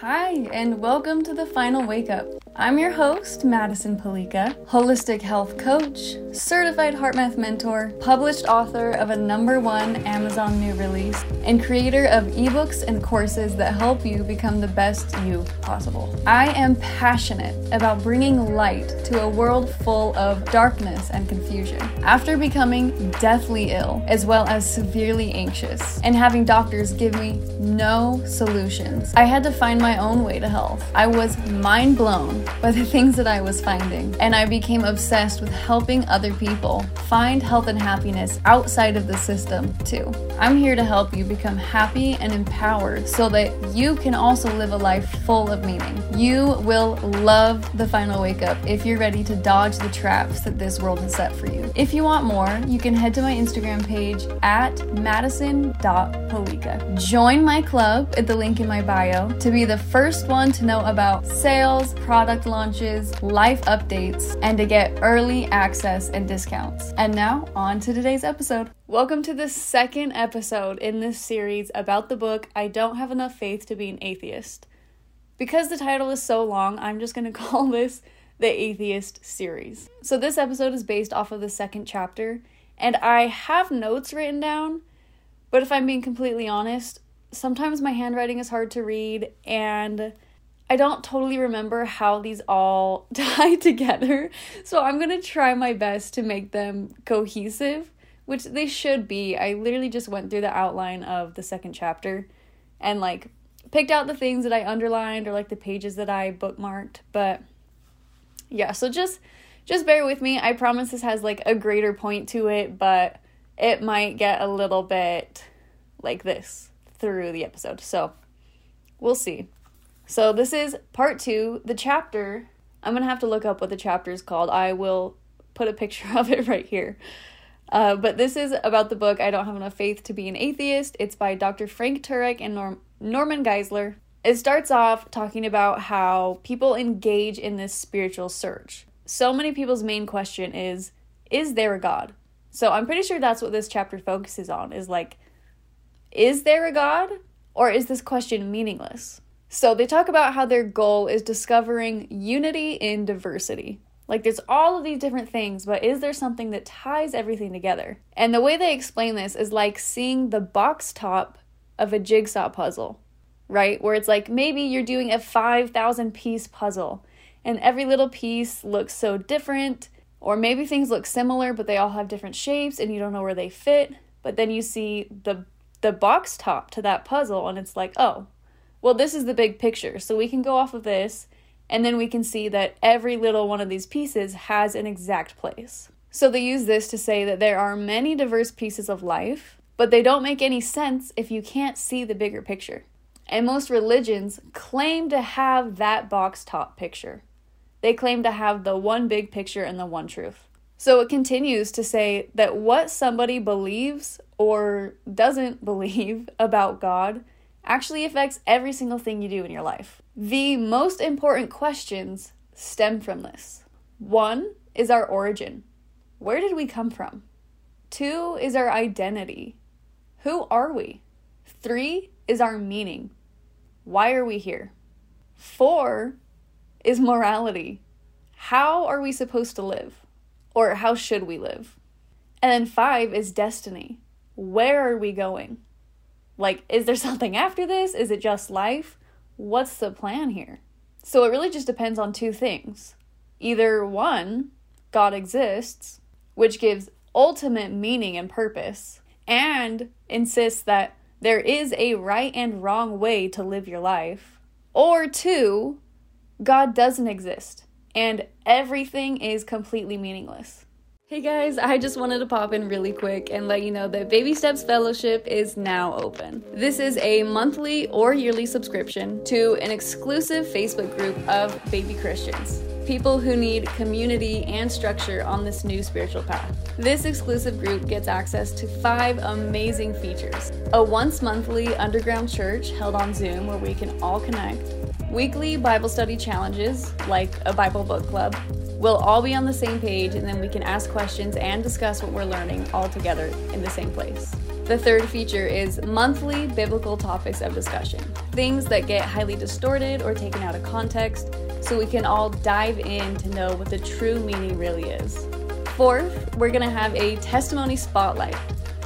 Hi, and welcome to the Final Wake Up. I'm your host, Madison Palica, holistic health coach, certified HeartMath mentor, published author of a number one Amazon new release, and creator of ebooks and courses that help you become the best you possible. I am passionate about bringing light to a world full of darkness and confusion. After becoming deathly ill, as well as severely anxious, and having doctors give me no solutions, I had to find my own way to health. I was mind blown by the things that I was finding, and I became obsessed with helping other people find health and happiness outside of the system, too. I'm here to help you become happy and empowered so that you can also live a life full of meaning. You will love the final wake up if you're ready to dodge the traps that this world has set for you. If you want more, you can head to my Instagram page at madison.palica. Join my club at the link in my bio to be the first one to know about sales, product launches, life updates, and to get early access and discounts. And now, on to today's episode. Welcome to the second episode in this series about the book I Don't Have Enough Faith to Be an Atheist. Because the title is so long, I'm just going to call this the Atheist series. So, this episode is based off of the second chapter, and I have notes written down, but if I'm being completely honest, sometimes my handwriting is hard to read and I don't totally remember how these all tie together. So I'm to try my best to make them cohesive, which they should be. I literally just went through the outline of the second chapter and like picked out the things that I underlined or like the pages that I bookmarked, but yeah, so just just bear with me. I promise this has like a greater point to it, but it might get a little bit like this through the episode. So we'll see. So this is part two. The chapter, I'm to have to look up what the chapter is called. I will put a picture of it right here. Uh, but this is about the book I Don't Have Enough Faith to Be an Atheist. It's by Dr. Frank Turek and Norm- Norman Geisler. It starts off talking about how people engage in this spiritual search. So many people's main question is Is there a God? So I'm pretty sure that's what this chapter focuses on is like, is there a God? Or is this question meaningless? So they talk about how their goal is discovering unity in diversity. Like there's all of these different things, but is there something that ties everything together? And the way they explain this is like seeing the box top of a jigsaw puzzle, right? Where it's like maybe you're doing a 5,000 piece puzzle and every little piece looks so different, or maybe things look similar but they all have different shapes and you don't know where they fit. But then you see the the box top to that puzzle and it's like, "Oh, well this is the big picture. So we can go off of this and then we can see that every little one of these pieces has an exact place. So they use this to say that there are many diverse pieces of life, but they don't make any sense if you can't see the bigger picture. And most religions claim to have that box top picture. They claim to have the one big picture and the one truth. So it continues to say that what somebody believes or doesn't believe about God actually affects every single thing you do in your life. The most important questions stem from this. One is our origin. Where did we come from? Two is our identity. Who are we? Three is our meaning. Why are we here? Four is morality. How are we supposed to live? Or how should we live? And then five is destiny. Where are we going? Like, is there something after this? Is it just life? What's the plan here? So it really just depends on two things. Either one, God exists, which gives ultimate meaning and purpose, and insists that there is a right and wrong way to live your life. Or two, God doesn't exist and everything is completely meaningless. Hey guys, I just wanted to pop in really quick and let you know that Baby Steps Fellowship is now open. This is a monthly or yearly subscription to an exclusive Facebook group of baby Christians, people who need community and structure on this new spiritual path. This exclusive group gets access to five amazing features a once monthly underground church held on Zoom where we can all connect, weekly Bible study challenges like a Bible book club We'll all be on the same page and then we can ask questions and discuss what we're learning all together in the same place. The third feature is monthly biblical topics of discussion, things that get highly distorted or taken out of context, so we can all dive in to know what the true meaning really is. Fourth, we're gonna have a testimony spotlight.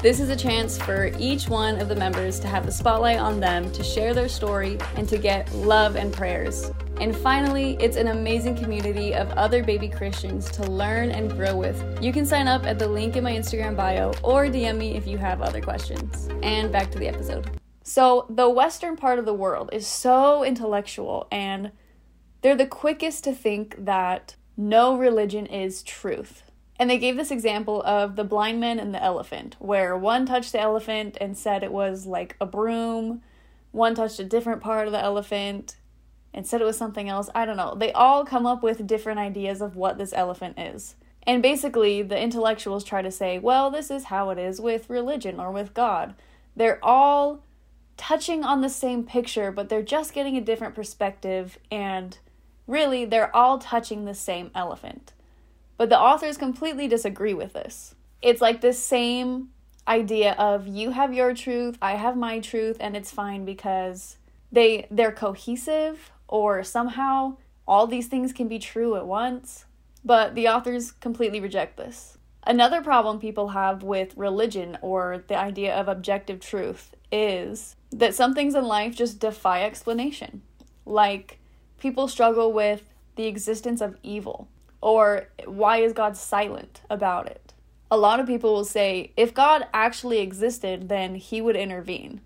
This is a chance for each one of the members to have the spotlight on them to share their story and to get love and prayers. And finally, it's an amazing community of other baby Christians to learn and grow with. You can sign up at the link in my Instagram bio or DM me if you have other questions. And back to the episode. So, the Western part of the world is so intellectual, and they're the quickest to think that no religion is truth. And they gave this example of the blind man and the elephant, where one touched the elephant and said it was like a broom, one touched a different part of the elephant and said it was something else. I don't know. They all come up with different ideas of what this elephant is. And basically, the intellectuals try to say, well, this is how it is with religion or with God. They're all touching on the same picture, but they're just getting a different perspective, and really, they're all touching the same elephant. But the authors completely disagree with this. It's like this same idea of you have your truth, I have my truth, and it's fine because they they're cohesive or somehow all these things can be true at once. But the authors completely reject this. Another problem people have with religion or the idea of objective truth is that some things in life just defy explanation. Like people struggle with the existence of evil or why is God silent about it? A lot of people will say if God actually existed, then he would intervene.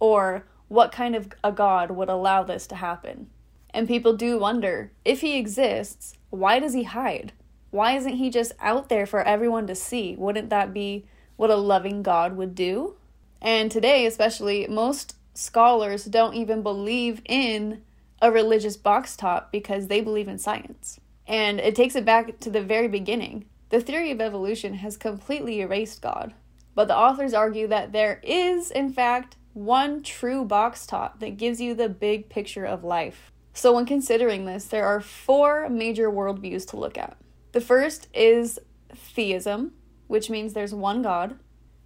Or what kind of a God would allow this to happen? And people do wonder if he exists, why does he hide? Why isn't he just out there for everyone to see? Wouldn't that be what a loving God would do? And today, especially, most scholars don't even believe in a religious box top because they believe in science. And it takes it back to the very beginning. The theory of evolution has completely erased God. But the authors argue that there is, in fact, one true box top that gives you the big picture of life. So, when considering this, there are four major worldviews to look at. The first is theism, which means there's one God,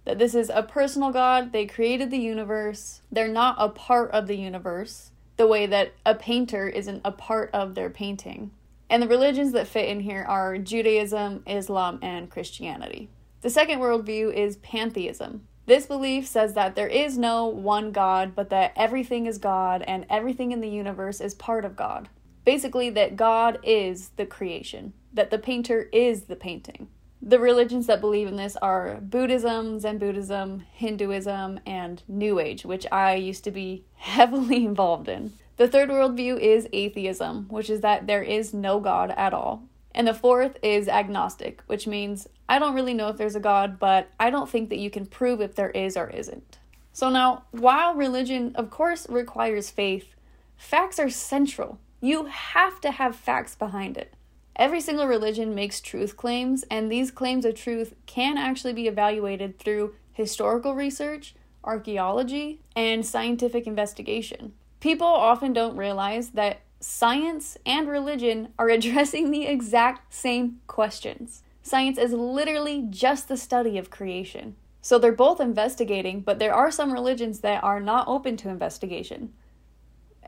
that this is a personal God, they created the universe, they're not a part of the universe, the way that a painter isn't a part of their painting. And the religions that fit in here are Judaism, Islam, and Christianity. The second worldview is pantheism, this belief says that there is no one God, but that everything is God and everything in the universe is part of God. Basically, that God is the creation, that the painter is the painting. The religions that believe in this are Buddhism, Zen Buddhism, Hinduism, and New Age, which I used to be heavily involved in. The third worldview is atheism, which is that there is no God at all. And the fourth is agnostic, which means I don't really know if there's a God, but I don't think that you can prove if there is or isn't. So now, while religion, of course, requires faith, facts are central. You have to have facts behind it. Every single religion makes truth claims, and these claims of truth can actually be evaluated through historical research, archaeology, and scientific investigation. People often don't realize that science and religion are addressing the exact same questions. Science is literally just the study of creation. So they're both investigating, but there are some religions that are not open to investigation.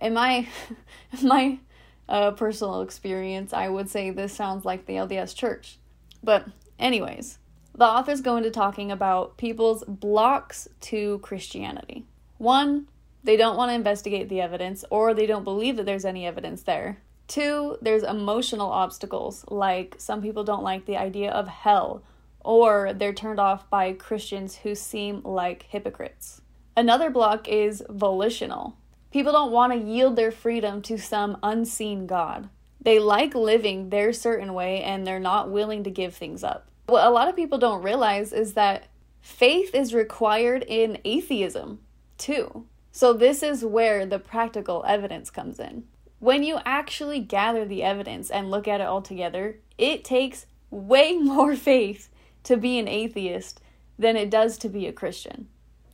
In my my uh, personal experience, I would say this sounds like the LDS Church. But anyways, the authors go into talking about people's blocks to Christianity. One, they don't want to investigate the evidence or they don't believe that there's any evidence there. Two, there's emotional obstacles, like some people don't like the idea of hell, or they're turned off by Christians who seem like hypocrites. Another block is volitional. People don't want to yield their freedom to some unseen God. They like living their certain way and they're not willing to give things up. What a lot of people don't realize is that faith is required in atheism, too. So, this is where the practical evidence comes in. When you actually gather the evidence and look at it all together, it takes way more faith to be an atheist than it does to be a Christian.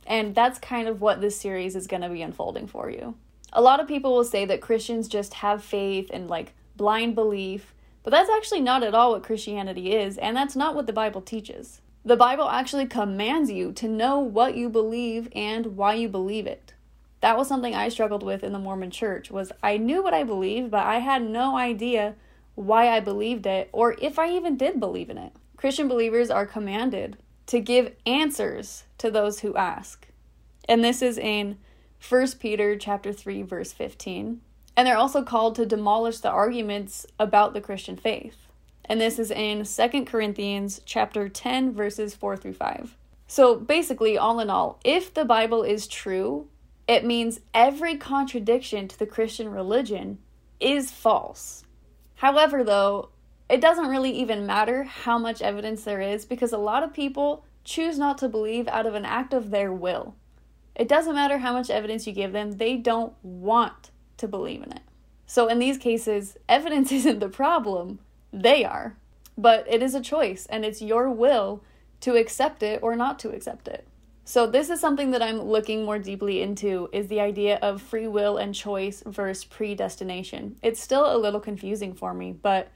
And that's kind of what this series is going to be unfolding for you. A lot of people will say that Christians just have faith and like blind belief, but that's actually not at all what Christianity is, and that's not what the Bible teaches. The Bible actually commands you to know what you believe and why you believe it. That was something I struggled with in the Mormon church was I knew what I believed, but I had no idea why I believed it or if I even did believe in it. Christian believers are commanded to give answers to those who ask. And this is in 1 Peter chapter 3 verse 15. And they're also called to demolish the arguments about the Christian faith. And this is in 2 Corinthians chapter 10 verses 4 through 5. So basically, all in all, if the Bible is true, it means every contradiction to the Christian religion is false. However, though, it doesn't really even matter how much evidence there is because a lot of people choose not to believe out of an act of their will. It doesn't matter how much evidence you give them, they don't want to believe in it. So, in these cases, evidence isn't the problem, they are. But it is a choice, and it's your will to accept it or not to accept it. So this is something that I'm looking more deeply into is the idea of free will and choice versus predestination. It's still a little confusing for me, but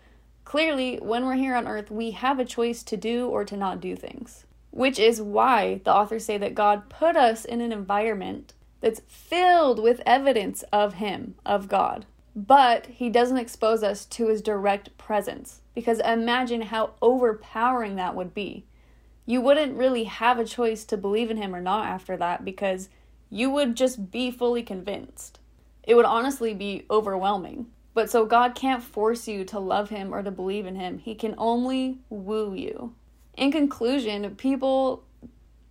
clearly when we're here on earth, we have a choice to do or to not do things. Which is why the authors say that God put us in an environment that's filled with evidence of him, of God. But he doesn't expose us to his direct presence because imagine how overpowering that would be you wouldn't really have a choice to believe in him or not after that because you would just be fully convinced. It would honestly be overwhelming. But so God can't force you to love him or to believe in him. He can only woo you. In conclusion, people,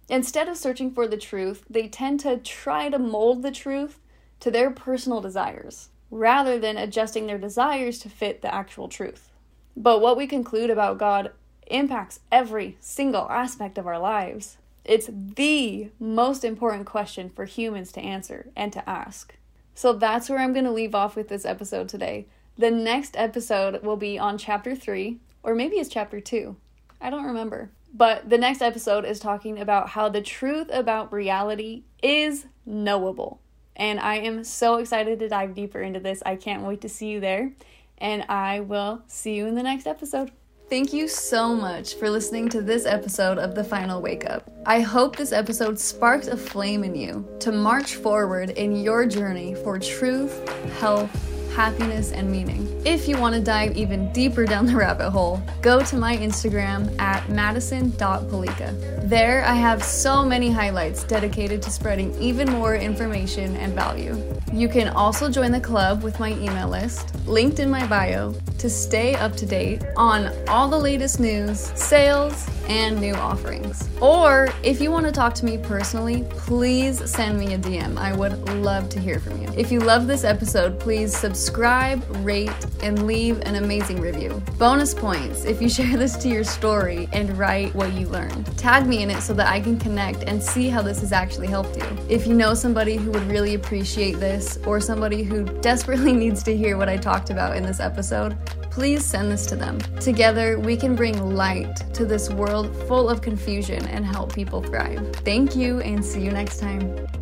instead of searching for the truth, they tend to try to mold the truth to their personal desires rather than adjusting their desires to fit the actual truth. But what we conclude about God impacts every single aspect of our lives. It's the most important question for humans to answer and to ask. So that's where I'm going to leave off with this episode today. The next episode will be on chapter 3, or maybe it's chapter 2. I don't remember. But the next episode is talking about how the truth about reality is knowable. And I am so excited to dive deeper into this. I can't wait to see you there. And I will see you in the next episode. Thank you so much for listening to this episode of The Final Wake Up. I hope this episode sparked a flame in you to march forward in your journey for truth, health, happiness, and meaning. If you want to dive even deeper down the rabbit hole, go to my Instagram at madison.palica. There, I have so many highlights dedicated to spreading even more information and value. You can also join the club with my email list, linked in my bio, to stay up to date on all the latest news, sales, and new offerings. Or if you want to talk to me personally, please send me a DM. I would love to hear from you. If you love this episode, please subscribe, rate, and leave an amazing review. Bonus points if you share this to your story and write what you learned. Tag me in it so that I can connect and see how this has actually helped you. If you know somebody who would really appreciate this or somebody who desperately needs to hear what I talked about in this episode, please send this to them. Together, we can bring light to this world full of confusion and help people thrive. Thank you, and see you next time.